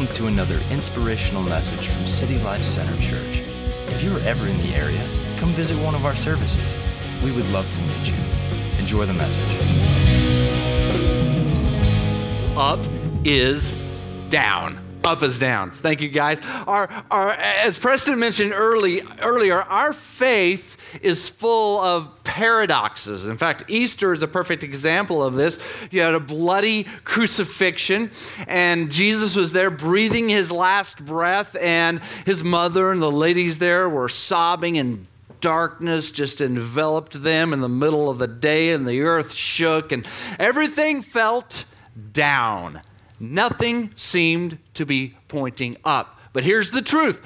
Welcome to another inspirational message from City Life Center Church. If you are ever in the area, come visit one of our services. We would love to meet you. Enjoy the message. Up is down. Up is downs. Thank you guys. Our, our, as Preston mentioned early, earlier, our faith is full of paradoxes. In fact, Easter is a perfect example of this. You had a bloody crucifixion, and Jesus was there breathing his last breath, and his mother and the ladies there were sobbing and darkness just enveloped them in the middle of the day, and the earth shook, and everything felt down. Nothing seemed to be pointing up. But here's the truth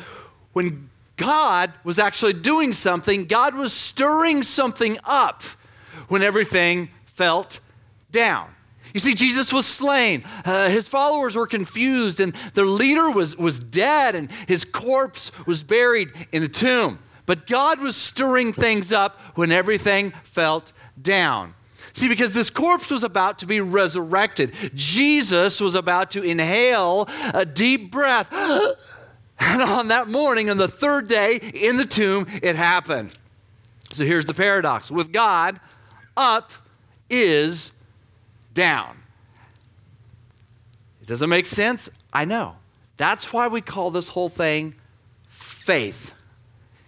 when God was actually doing something, God was stirring something up when everything felt down. You see, Jesus was slain. Uh, his followers were confused, and their leader was, was dead, and his corpse was buried in a tomb. But God was stirring things up when everything felt down. See, because this corpse was about to be resurrected, Jesus was about to inhale a deep breath. And on that morning, on the third day in the tomb, it happened. So here's the paradox with God, up is down. It doesn't make sense? I know. That's why we call this whole thing faith.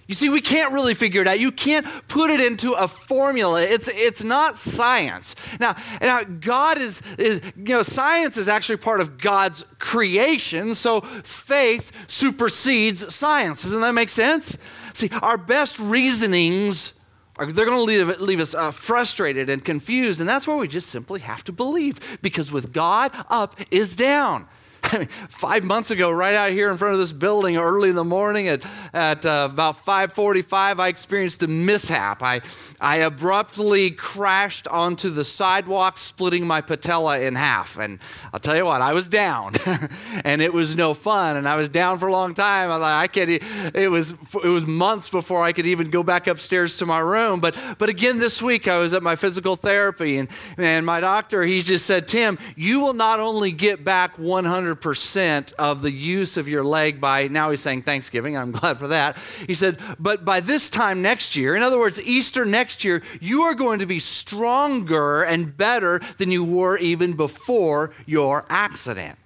You see, we can't really figure it out. You can't put it into a formula. It's, it's not science. Now, now, God is, is, you know, science is actually part of God's creation, so faith supersedes science. Doesn't that make sense? See, our best reasonings are they're going to leave, leave us uh, frustrated and confused, and that's where we just simply have to believe because with God, up is down. five months ago, right out here in front of this building, early in the morning at, at uh, about 5:45, I experienced a mishap. I, I abruptly crashed onto the sidewalk, splitting my patella in half. And I'll tell you what, I was down, and it was no fun. And I was down for a long time. I like, I can't. It was it was months before I could even go back upstairs to my room. But but again, this week I was at my physical therapy, and and my doctor he just said, Tim, you will not only get back 100 100% of the use of your leg by, now he's saying Thanksgiving, I'm glad for that. He said, but by this time next year, in other words, Easter next year, you are going to be stronger and better than you were even before your accident.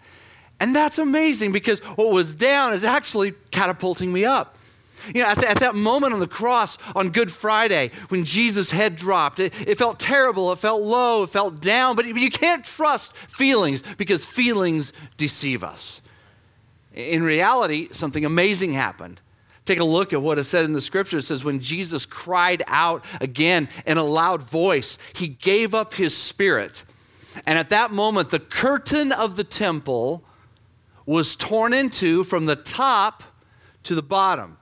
And that's amazing because what was down is actually catapulting me up. You know, at, the, at, that moment on the cross on Good Friday, when Jesus' head dropped, it, it felt terrible, it felt low, it felt down, but you can't trust feelings because feelings deceive us. In reality, something amazing happened. Take a look at what is said in the scripture. It says, when Jesus cried out again in a loud voice, he gave up his spirit. And at that moment, the curtain of the temple was torn into from the top to the bottom.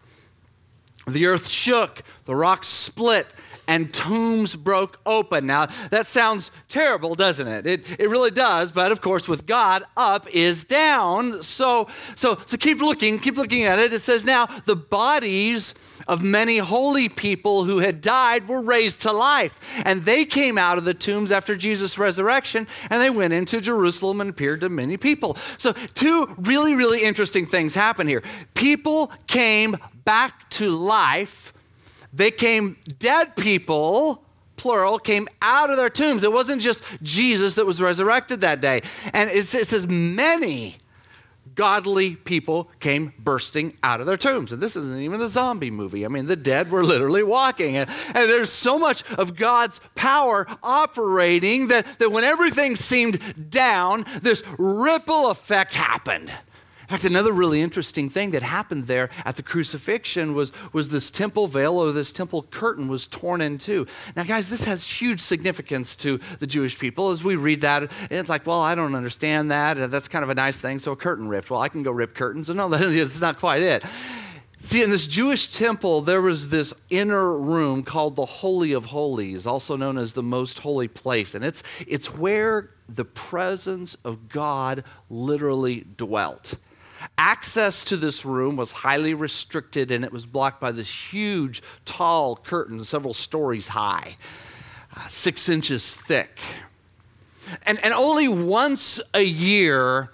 The earth shook, the rocks split, and tombs broke open. Now, that sounds terrible, doesn't it? It, it really does, but of course, with God, up is down. So, so, so keep looking, keep looking at it. It says, Now, the bodies of many holy people who had died were raised to life, and they came out of the tombs after Jesus' resurrection, and they went into Jerusalem and appeared to many people. So, two really, really interesting things happen here. People came back to life they came, dead people, plural, came out of their tombs. It wasn't just Jesus that was resurrected that day. And it says many godly people came bursting out of their tombs. And this isn't even a zombie movie. I mean, the dead were literally walking. And, and there's so much of God's power operating that, that when everything seemed down, this ripple effect happened. In fact, another really interesting thing that happened there at the crucifixion was, was this temple veil or this temple curtain was torn in two. Now, guys, this has huge significance to the Jewish people. As we read that, it's like, well, I don't understand that. Uh, that's kind of a nice thing. So a curtain ripped. Well, I can go rip curtains. No, that's not quite it. See, in this Jewish temple, there was this inner room called the Holy of Holies, also known as the Most Holy Place. And it's, it's where the presence of God literally dwelt. Access to this room was highly restricted and it was blocked by this huge, tall curtain, several stories high, uh, six inches thick. And, and only once a year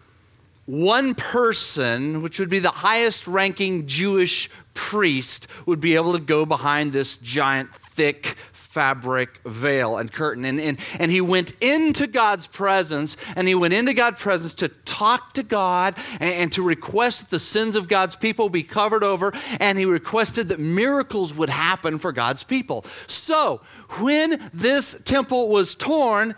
one person, which would be the highest ranking Jewish priest, would be able to go behind this giant, thick fabric veil and curtain. And, and, and he went into God's presence, and he went into God's presence to talk to God and, and to request that the sins of God's people be covered over, and he requested that miracles would happen for God's people. So, when this temple was torn,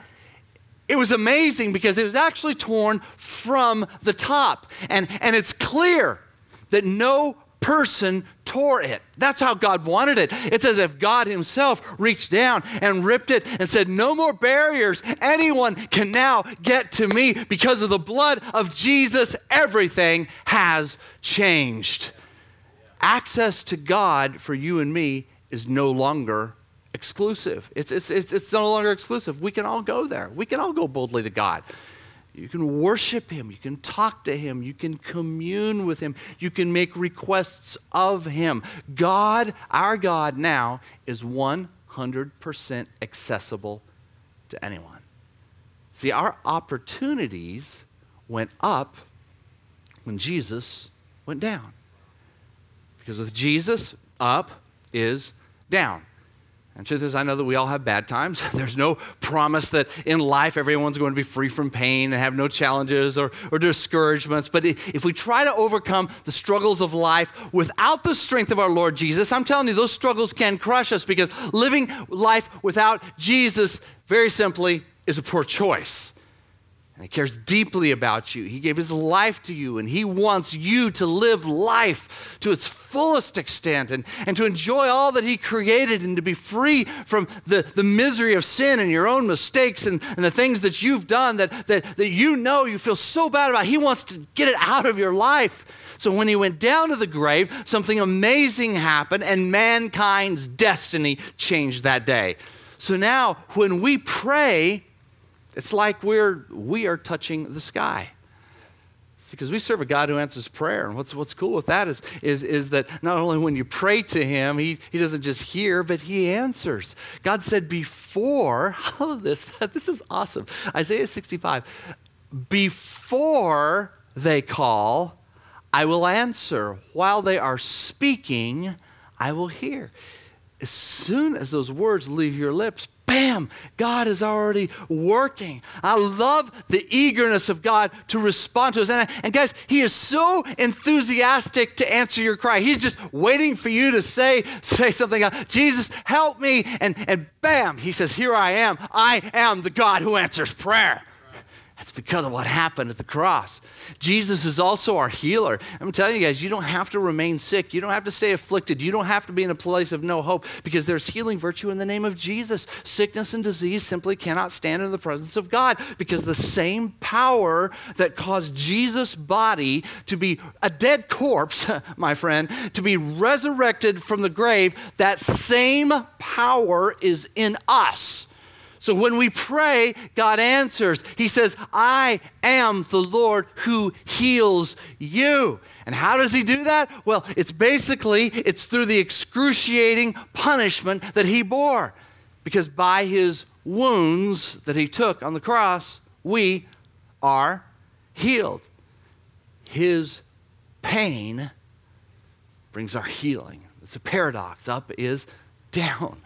it was amazing because it was actually torn from the top. And, and it's clear that no person tore it. That's how God wanted it. It's as if God Himself reached down and ripped it and said, No more barriers. Anyone can now get to me because of the blood of Jesus. Everything has changed. Access to God for you and me is no longer exclusive. It's, it's, it's, it's no longer exclusive. We can all go there, we can all go boldly to God. You can worship Him. You can talk to Him. You can commune with Him. You can make requests of Him. God, our God now, is 100% accessible to anyone. See, our opportunities went up when Jesus went down. Because with Jesus, up is down. And truth is, I know that we all have bad times. There's no promise that in life everyone's going to be free from pain and have no challenges or, or discouragements. But if we try to overcome the struggles of life without the strength of our Lord Jesus, I'm telling you, those struggles can crush us because living life without Jesus, very simply, is a poor choice. And he cares deeply about you. He gave his life to you, and he wants you to live life to its fullest extent and, and to enjoy all that he created and to be free from the, the misery of sin and your own mistakes and, and the things that you've done that, that, that you know you feel so bad about. He wants to get it out of your life. So when he went down to the grave, something amazing happened, and mankind's destiny changed that day. So now, when we pray, it's like we're, we are touching the sky. It's because we serve a God who answers prayer. And what's, what's cool with that is, is, is that not only when you pray to Him, he, he doesn't just hear, but He answers. God said before, all of this, this is awesome. Isaiah 65, before they call, I will answer. While they are speaking, I will hear. As soon as those words leave your lips, bam, God is already working. I love the eagerness of God to respond to us. And, and, guys, He is so enthusiastic to answer your cry. He's just waiting for you to say, say something, uh, Jesus, help me. And, and bam, He says, Here I am. I am the God who answers prayer. That's because of what happened at the cross. Jesus is also our healer. I'm telling you guys, you don't have to remain sick. You don't have to stay afflicted. You don't have to be in a place of no hope because there's healing virtue in the name of Jesus. Sickness and disease simply cannot stand in the presence of God because the same power that caused Jesus' body to be a dead corpse, my friend, to be resurrected from the grave, that same power is in us. So when we pray, God answers. He says, I am the Lord who heals you. And how does he do that? Well, it's basically it's through the excruciating punishment that he bore. Because by his wounds that he took on the cross, we are healed. His pain brings our healing. It's a paradox. Up is down.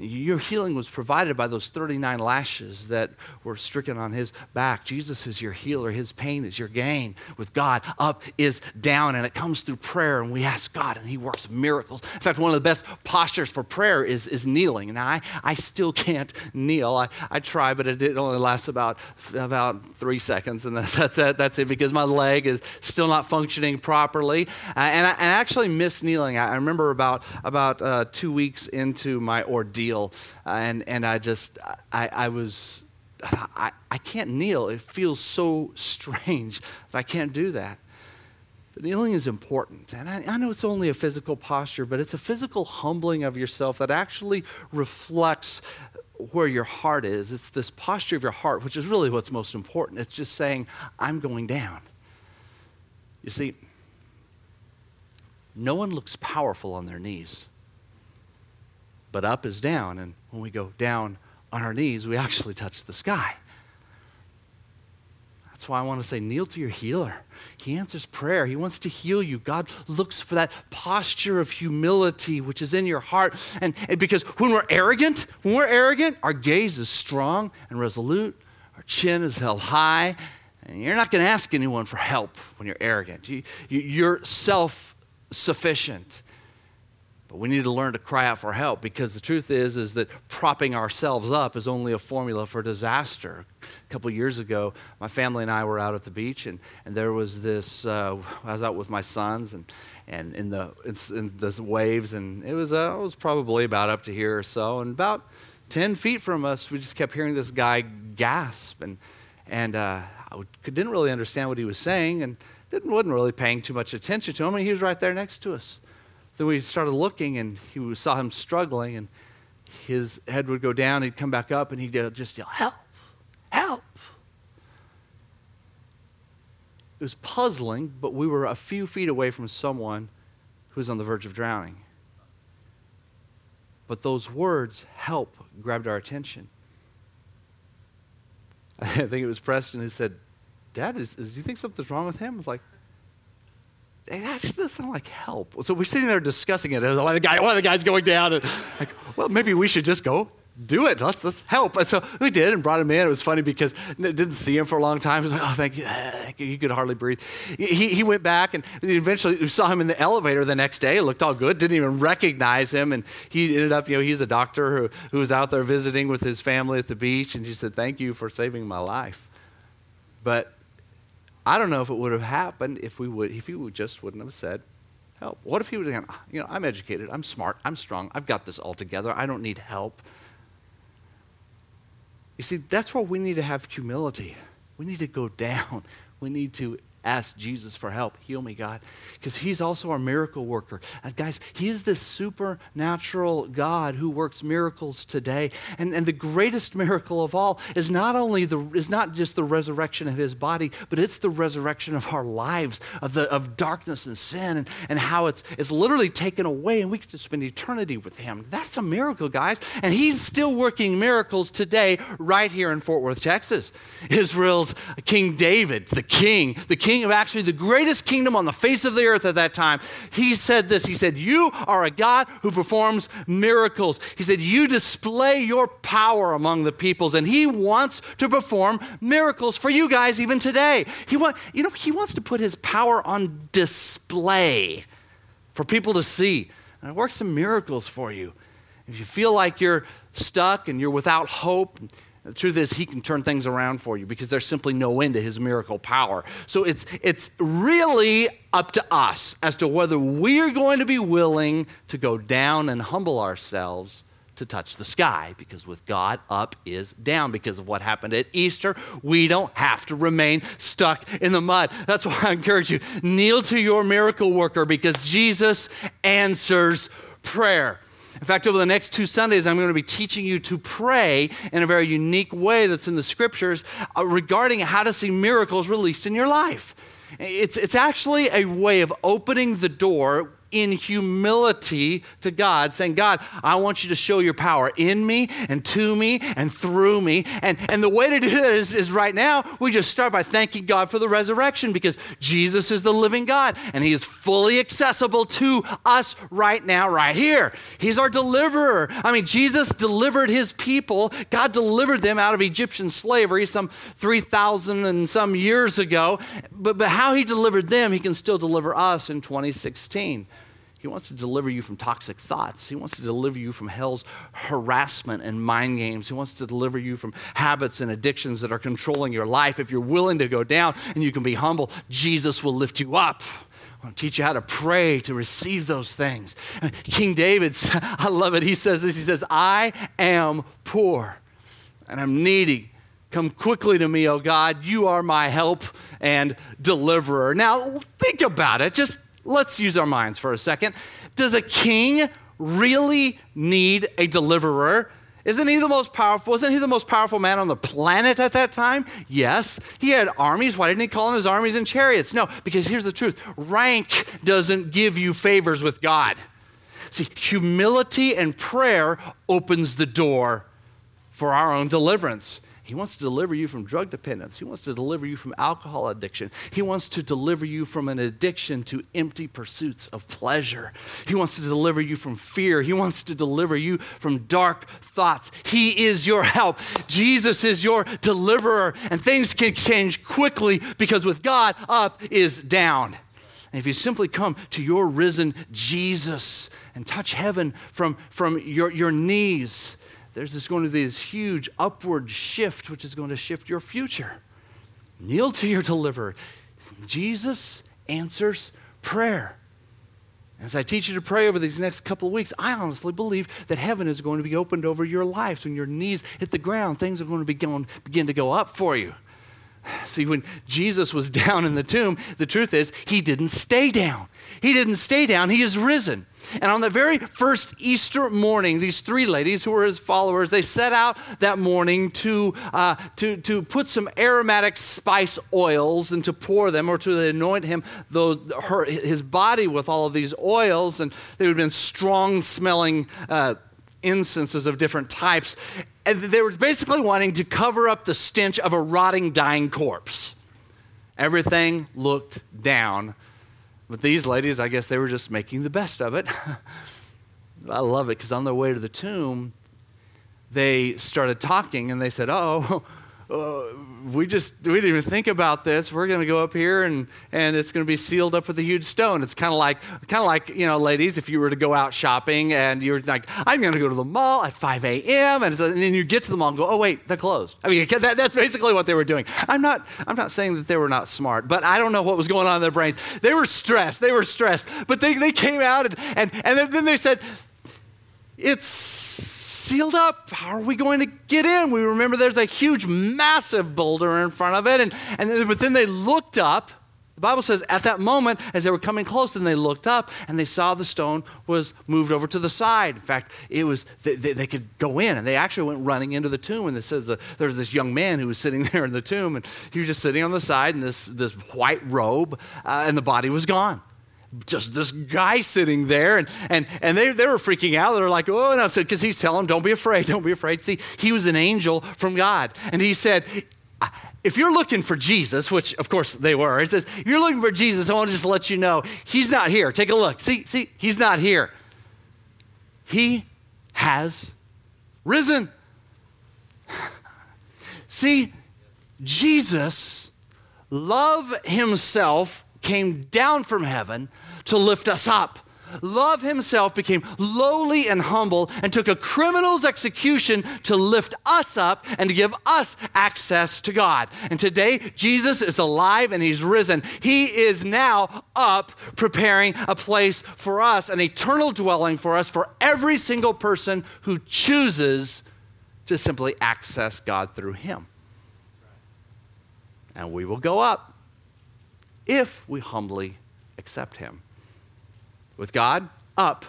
Your healing was provided by those 39 lashes that were stricken on his back. Jesus is your healer. His pain is your gain. With God, up is down, and it comes through prayer, and we ask God, and he works miracles. In fact, one of the best postures for prayer is, is kneeling. Now, I, I still can't kneel. I, I try, but it, only lasts about, about three seconds, and that's, that's, it, that's it because my leg is still not functioning properly. Uh, and, I, I actually miss kneeling. I, I remember about, about uh, two weeks into my ordeal and, and I just, I, I was, I, I can't kneel. It feels so strange that I can't do that. But kneeling is important. And I, I, know it's only a physical posture, but it's a physical humbling of yourself that actually reflects where your heart is. It's this posture of your heart, which is really what's most important. It's just saying, I'm going down. You see, no one looks powerful on their knees but up is down. And when we go down on our knees, we actually touch the sky. That's why I want to say, kneel to your healer. He answers prayer. He wants to heal you. God looks for that posture of humility which is in your heart. And, and, because when we're arrogant, when we're arrogant, our gaze is strong and resolute, our chin is held high, and you're not going to ask anyone for help when you're arrogant. You, you, you're self sufficient. But we need to learn to cry out for help because the truth is is that propping ourselves up is only a formula for disaster. A couple years ago, my family and I were out at the beach, and, and there was this. Uh, I was out with my sons, and and in the in the waves, and it was uh, it was probably about up to here or so, and about ten feet from us, we just kept hearing this guy gasp, and and uh, I didn't really understand what he was saying, and didn't wasn't really paying too much attention to him, and he was right there next to us. Then we started looking, and he saw him struggling, and his head would go down. He'd come back up, and he'd just yell, "Help! Help!" It was puzzling, but we were a few feet away from someone who was on the verge of drowning. But those words, help, grabbed our attention. I think it was Preston who said, Dad, is, is, do you think something's wrong with him? I was like, it actually doesn't sound like help. So we're sitting there discussing it. One of the, guy, one of the guys going down, and like, well, maybe we should just go do it. Let's, let's help. And so we did and brought him in. It was funny because didn't see him for a long time. He was like, oh, thank you. Eh, thank you. He could hardly breathe. He, he went back and eventually we saw him in the elevator the next day. It looked all good. Didn't even recognize him. And he ended up, you know, he's a doctor who, who was out there visiting with his family at the beach. And he said, thank you for saving my life. But I don't know if it would have happened if we would, if he would just wouldn't have said, help. What if he would have gone, you know, I'm educated, I'm smart, I'm strong, I've got this all together, I don't need help. You see, that's where we need to have humility. We need to go down. We need to ask Jesus for help. Heal me, God. Because He's also our miracle worker. And guys, He is this supernatural God who works miracles today. And, and the greatest miracle of all is not only the is not just the resurrection of His body, but it's the resurrection of our lives, of the of darkness and sin, and, and how it's it's literally taken away, and we to spend eternity with Him. That's a miracle, guys. And He's still working miracles today, right here in Fort Worth, Texas. Israel's King David, the king, the king king of actually the greatest kingdom on the face of the earth at that time, he said this. He said, You are a God who performs miracles. He said, You display your power among the peoples, and he wants to perform miracles for you guys even today. He want, you know, he wants to put his power on display for people to see. And it works some miracles for you. If you feel like you're stuck and you're without hope, the truth is, he can turn things around for you because there's simply no end to his miracle power. So it's, it's really up to us as to whether we're going to be willing to go down and humble ourselves to touch the sky because with God, up is down. Because of what happened at Easter, we don't have to remain stuck in the mud. That's why I encourage you kneel to your miracle worker because Jesus answers prayer. In fact, over the next two Sundays, I'm going to be teaching you to pray in a very unique way that's in the scriptures uh, regarding how to see miracles released in your life. It's, it's actually a way of opening the door in humility to God, saying, God, I want you to show your power in me and to me and through me. And, and the way to do that is, is right now, we just start by thanking God for the resurrection because Jesus is the living God and he is fully accessible to us right now, right here. He's our deliverer. I mean, Jesus delivered his people, God delivered them out of Egyptian slavery some 3,000 and some years ago. But, but how he delivered them, he can still deliver us in 2016. He wants to deliver you from toxic thoughts. He wants to deliver you from hell's harassment and mind games. He wants to deliver you from habits and addictions that are controlling your life. If you're willing to go down and you can be humble, Jesus will lift you up. I want to teach you how to pray to receive those things. King David, I love it. He says this He says, I am poor and I'm needy. Come quickly to me, O God. You are my help and deliverer. Now, think about it. Just let's use our minds for a second. Does a king really need a deliverer? Isn't he the most powerful? Isn't he the most powerful man on the planet at that time? Yes. He had armies. Why didn't he call in his armies and chariots? No, because here's the truth rank doesn't give you favors with God. See, humility and prayer opens the door for our own deliverance. He wants to deliver you from drug dependence. He wants to deliver you from alcohol addiction. He wants to deliver you from an addiction to empty pursuits of pleasure. He wants to deliver you from fear. He wants to deliver you from dark thoughts. He is your help. Jesus is your deliverer, and things can change quickly because with God, up is down. And if you simply come to your risen Jesus and touch heaven from, from your, your knees, there's this going to be this huge upward shift, which is going to shift your future. Kneel to your deliverer. Jesus answers prayer. As I teach you to pray over these next couple of weeks, I honestly believe that heaven is going to be opened over your lives. When your knees hit the ground, things are going to be going, begin to go up for you. See, when Jesus was down in the tomb, the truth is, he didn't stay down. He didn't stay down, he is risen. And on the very first Easter morning, these three ladies who were his followers, they set out that morning to, uh, to, to put some aromatic spice oils and to pour them or to anoint him, those, her, his body with all of these oils. And they would have been strong smelling uh, incenses of different types. And they were basically wanting to cover up the stench of a rotting, dying corpse. Everything looked down. But these ladies, I guess they were just making the best of it. I love it because on their way to the tomb, they started talking and they said, Oh, uh, we just we didn't even think about this. We're going to go up here and and it's going to be sealed up with a huge stone. It's kind of like kind of like you know, ladies, if you were to go out shopping and you're like, I'm going to go to the mall at 5 a.m. And, and, then you get to the mall and go, oh wait, they're closed. I mean, that, that's basically what they were doing. I'm not I'm not saying that they were not smart, but I don't know what was going on in their brains. They were stressed. They were stressed. But they they came out and and and then they said, it's sealed up. How are we going to get in? We remember there's a huge, massive boulder in front of it. And, and but then they looked up. The Bible says at that moment, as they were coming close, and they looked up and they saw the stone was moved over to the side. In fact, it was they, they, they could go in, and they actually went running into the tomb. And it says uh, there was this young man who was sitting there in the tomb, and he was just sitting on the side in this this white robe, uh, and the body was gone just this guy sitting there and, and, and they, they were freaking out. They're like oh no because he's telling them don't be afraid don't be afraid. See he was an angel from god and he said if you're looking for jesus which of course they were he says you're looking for jesus i want to just let you know he's not here. Take a look. See see he's not here. He has risen. See jesus love himself came down from heaven to lift us up. Love himself became lowly and humble and took a criminal's execution to lift us up and to give us access to God. And today, Jesus is alive and he's risen. He is now up, preparing a place for us, an eternal dwelling for us, for every single person who chooses to simply access God through him. And we will go up if we humbly accept Him. With God, up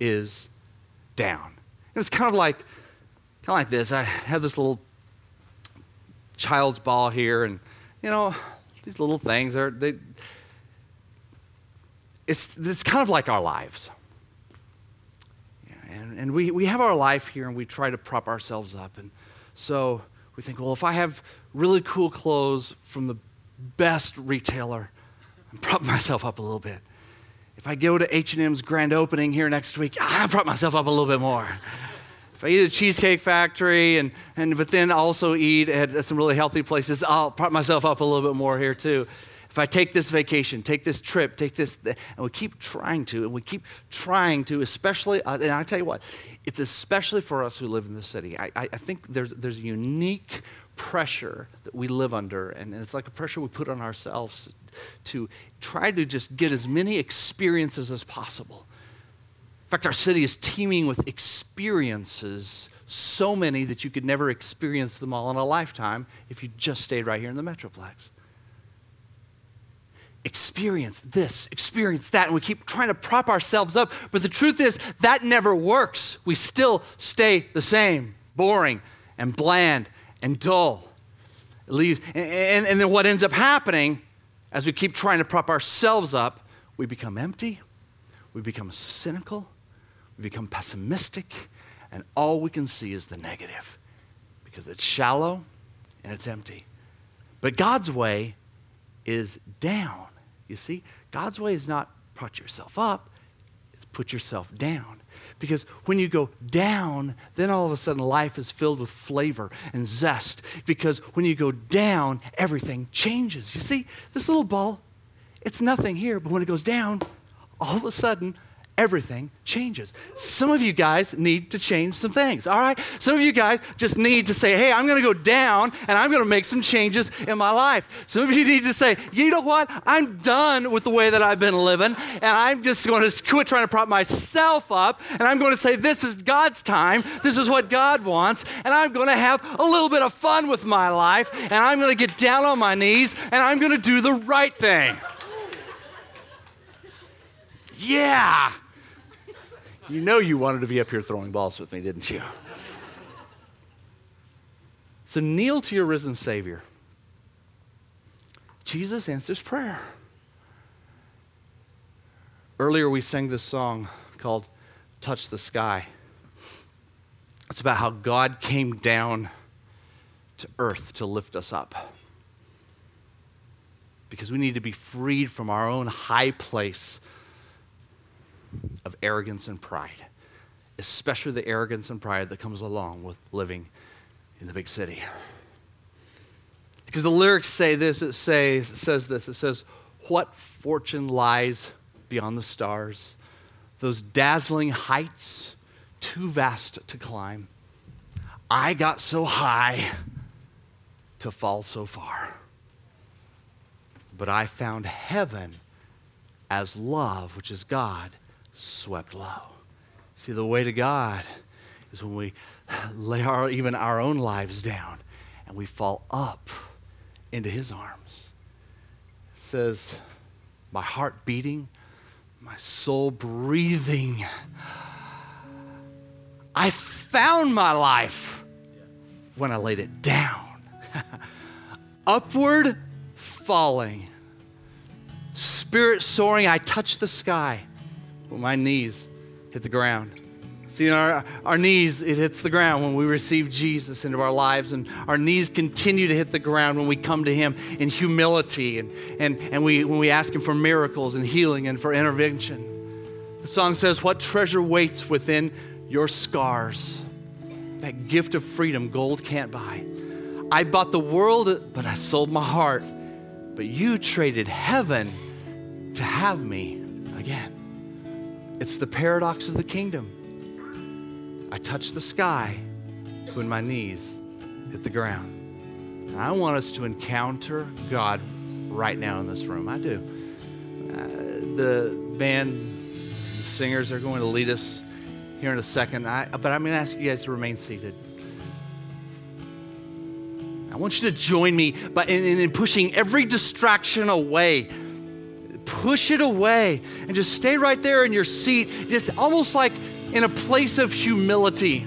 is down. And it's kind of like, kind of like this. I have this little child's ball here, and you know, these little things are they. It's it's kind of like our lives. And, and we, we have our life here and we try to prop ourselves up. And so we think, well, if I have really cool clothes from the best retailer and prop myself up a little bit. If I go to H&M's grand opening here next week, I'll prop myself up a little bit more. If I eat at Cheesecake Factory and, and but then also eat at, at some really healthy places, I'll prop myself up a little bit more here too. If I take this vacation, take this trip, take this, and we keep trying to, and we keep trying to, especially, uh, and I tell you what, it's especially for us who live in the city. I, I, I think there's, there's a unique pressure that we live under, and it's like a pressure we put on ourselves to try to just get as many experiences as possible. In fact, our city is teeming with experiences, so many that you could never experience them all in a lifetime if you just stayed right here in the Metroplex. Experience this, experience that, and we keep trying to prop ourselves up. But the truth is, that never works. We still stay the same, boring and bland and dull. It leaves, and, and, and then what ends up happening as we keep trying to prop ourselves up, we become empty, we become cynical, we become pessimistic, and all we can see is the negative because it's shallow and it's empty. But God's way is down. You see, God's way is not put yourself up, it's put yourself down. Because when you go down, then all of a sudden life is filled with flavor and zest. Because when you go down, everything changes. You see, this little ball, it's nothing here, but when it goes down, all of a sudden, everything changes. Some of you guys need to change some things, all right? Some of you guys just need to say, hey, I'm gonna go down and I'm gonna make some changes in my life. Some of you need to say, you know what? I'm done with the way that I've been living and I'm just gonna quit trying to prop myself up and I'm gonna say, this is God's time, this is what God wants, and I'm gonna have a little bit of fun with my life and I'm gonna get down on my knees and I'm gonna do the right thing. Yeah. You know you wanted to be up here throwing balls with me, didn't you? So kneel to your risen Savior. Jesus answers prayer. Earlier, we sang this song called Touch the Sky. It's about how God came down to earth to lift us up. Because we need to be freed from our own high place of arrogance and pride, especially the arrogance and pride that comes along with living in the big city. Because the lyrics say this, it says, it says this, it says, What fortune lies beyond the stars? Those dazzling heights, too vast to climb. I got so high to fall so far. But I found heaven as love, which is God, swept low. See, the way to God is when we lay our, even our own lives down and we fall up into His arms. It says, My heart beating, my soul breathing. I found my life when I laid it down. Upward falling, spirit soaring, I touch the sky when my knees hit the ground. See, our, our knees, it hits the ground when we receive Jesus into our lives, and our knees continue to hit the ground when we come to Him in humility and, and, and we, when we ask Him for miracles and healing and for intervention. The song says, What treasure waits within your scars? That gift of freedom gold can't buy. I bought the world, but I sold my heart. But you traded heaven to have me again. It's the paradox of the kingdom. I touch the sky when my knees hit the ground. And I want us to encounter God right now in this room. I do. Uh, the band, the singers are going to lead us here in a second. I, but I'm going to ask you guys to remain seated. I want you to join me by, in, in pushing every distraction away push it away and just stay right there in your seat, just almost like in a place of humility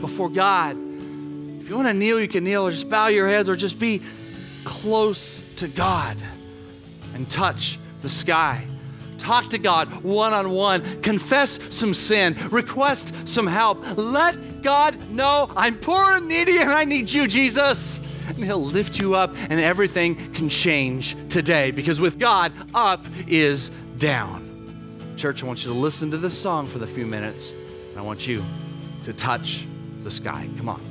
before God. If you want to kneel, you can kneel, or just bow your heads, or just be close to God and touch the sky. Talk to God one on one. Confess some sin. Request some help. Let God know I'm poor and needy and I need you, Jesus and He'll lift you up, and everything can change today because with God, up is down. Church, I want you to listen to this song for the few minutes, and I want you to touch the sky. Come on.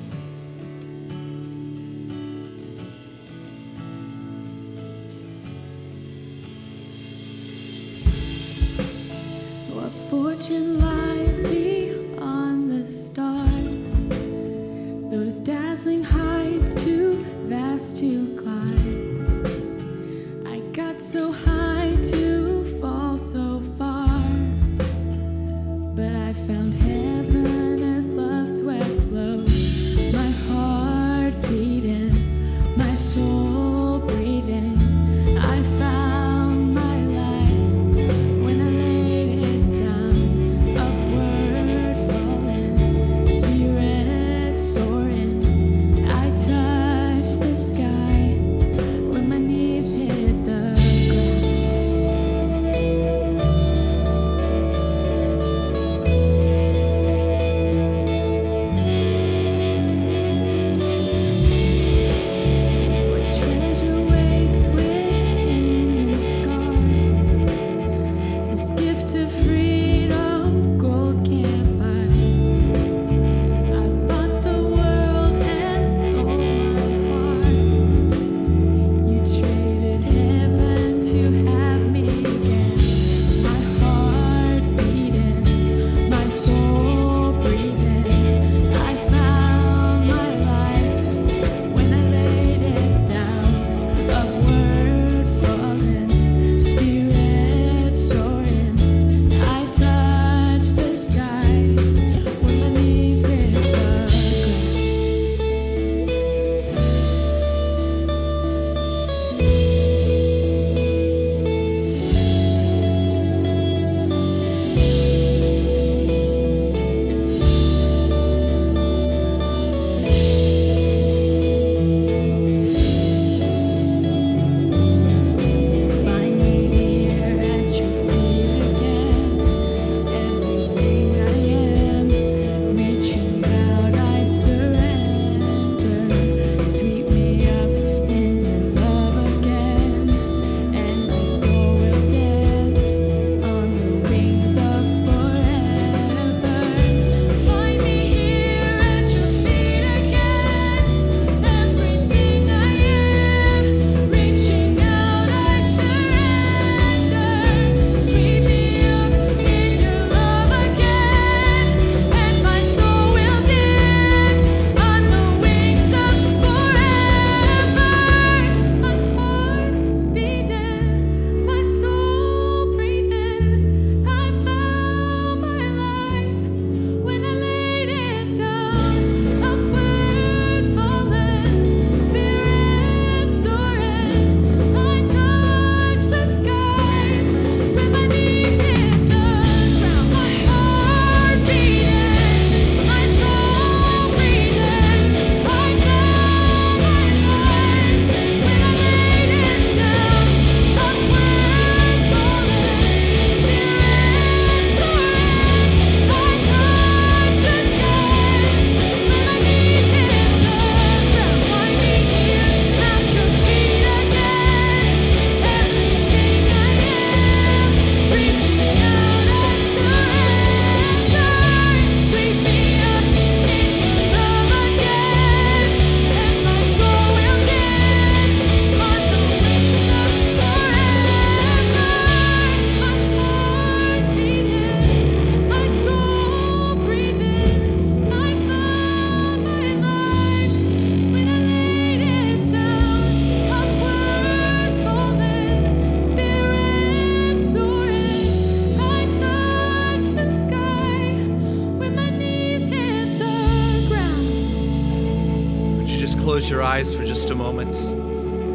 Close your eyes for just a moment.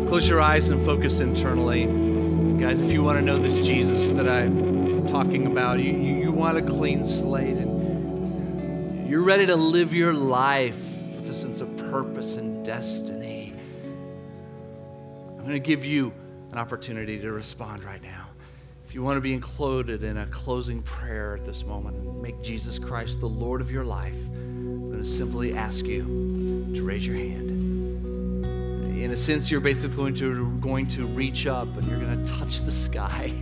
Close your eyes and focus internally. Guys, if you want to know this Jesus that I'm talking about, you, you, you want a clean slate and you're ready to live your life with a sense of purpose and destiny, I'm going to give you an opportunity to respond right now. If you want to be included in a closing prayer at this moment and make Jesus Christ the Lord of your life, I'm going to simply ask you to raise your hand. In a sense, you're basically going to, reach up and you're going to touch the sky.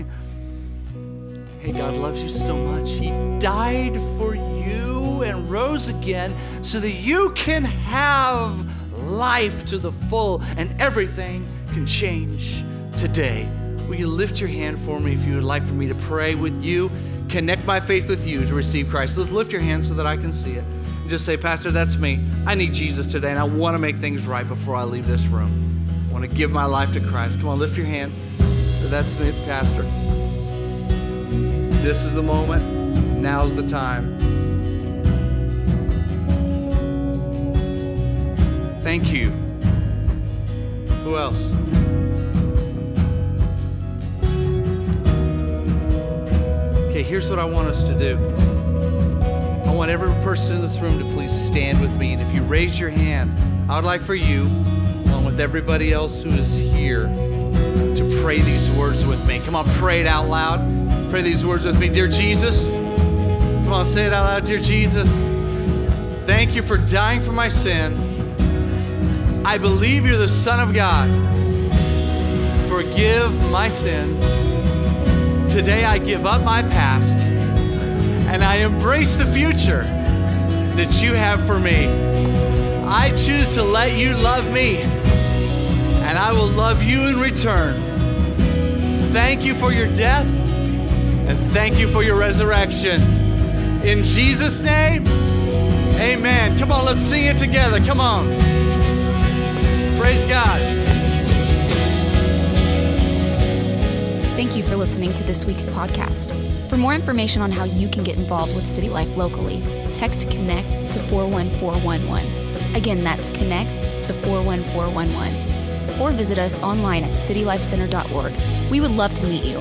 hey, God loves you so much. He died for you and rose again so that you can have life to the full and everything can change today. Will you lift your hand for me if you would like for me to pray with you? Connect my faith with you to receive Christ. Let's lift your hand so that I can see it. Just say, Pastor, that's me. I need Jesus today, and I want to make things right before I leave this room. I want to give my life to Christ. Come on, lift your hand. That's me, Pastor. This is the moment. Now's the time. Thank you. Who else? Okay, here's what I want us to do. Want every person in this room to please stand with me. And if you raise your hand, I would like for you, along with everybody else who is here, to pray these words with me. Come on, pray it out loud. Pray these words with me. Dear Jesus, come on, say it out loud. Dear Jesus, thank you for dying for my sin. I believe you're the Son of God. Forgive my sins. Today I give up my past and I embrace the future that you have for me. I choose to let you love me and I will love you in return. Thank you for your death and thank you for your resurrection. In Jesus' name, amen. Come on, let's sing it together. Come on. Praise God. Thank you for listening to this week's podcast. For more information on how you can get involved with City Life locally, text CONNECT to 41411. Again, that's CONNECT to 41411. Or visit us online at citylifecenter.org. We would love to meet you.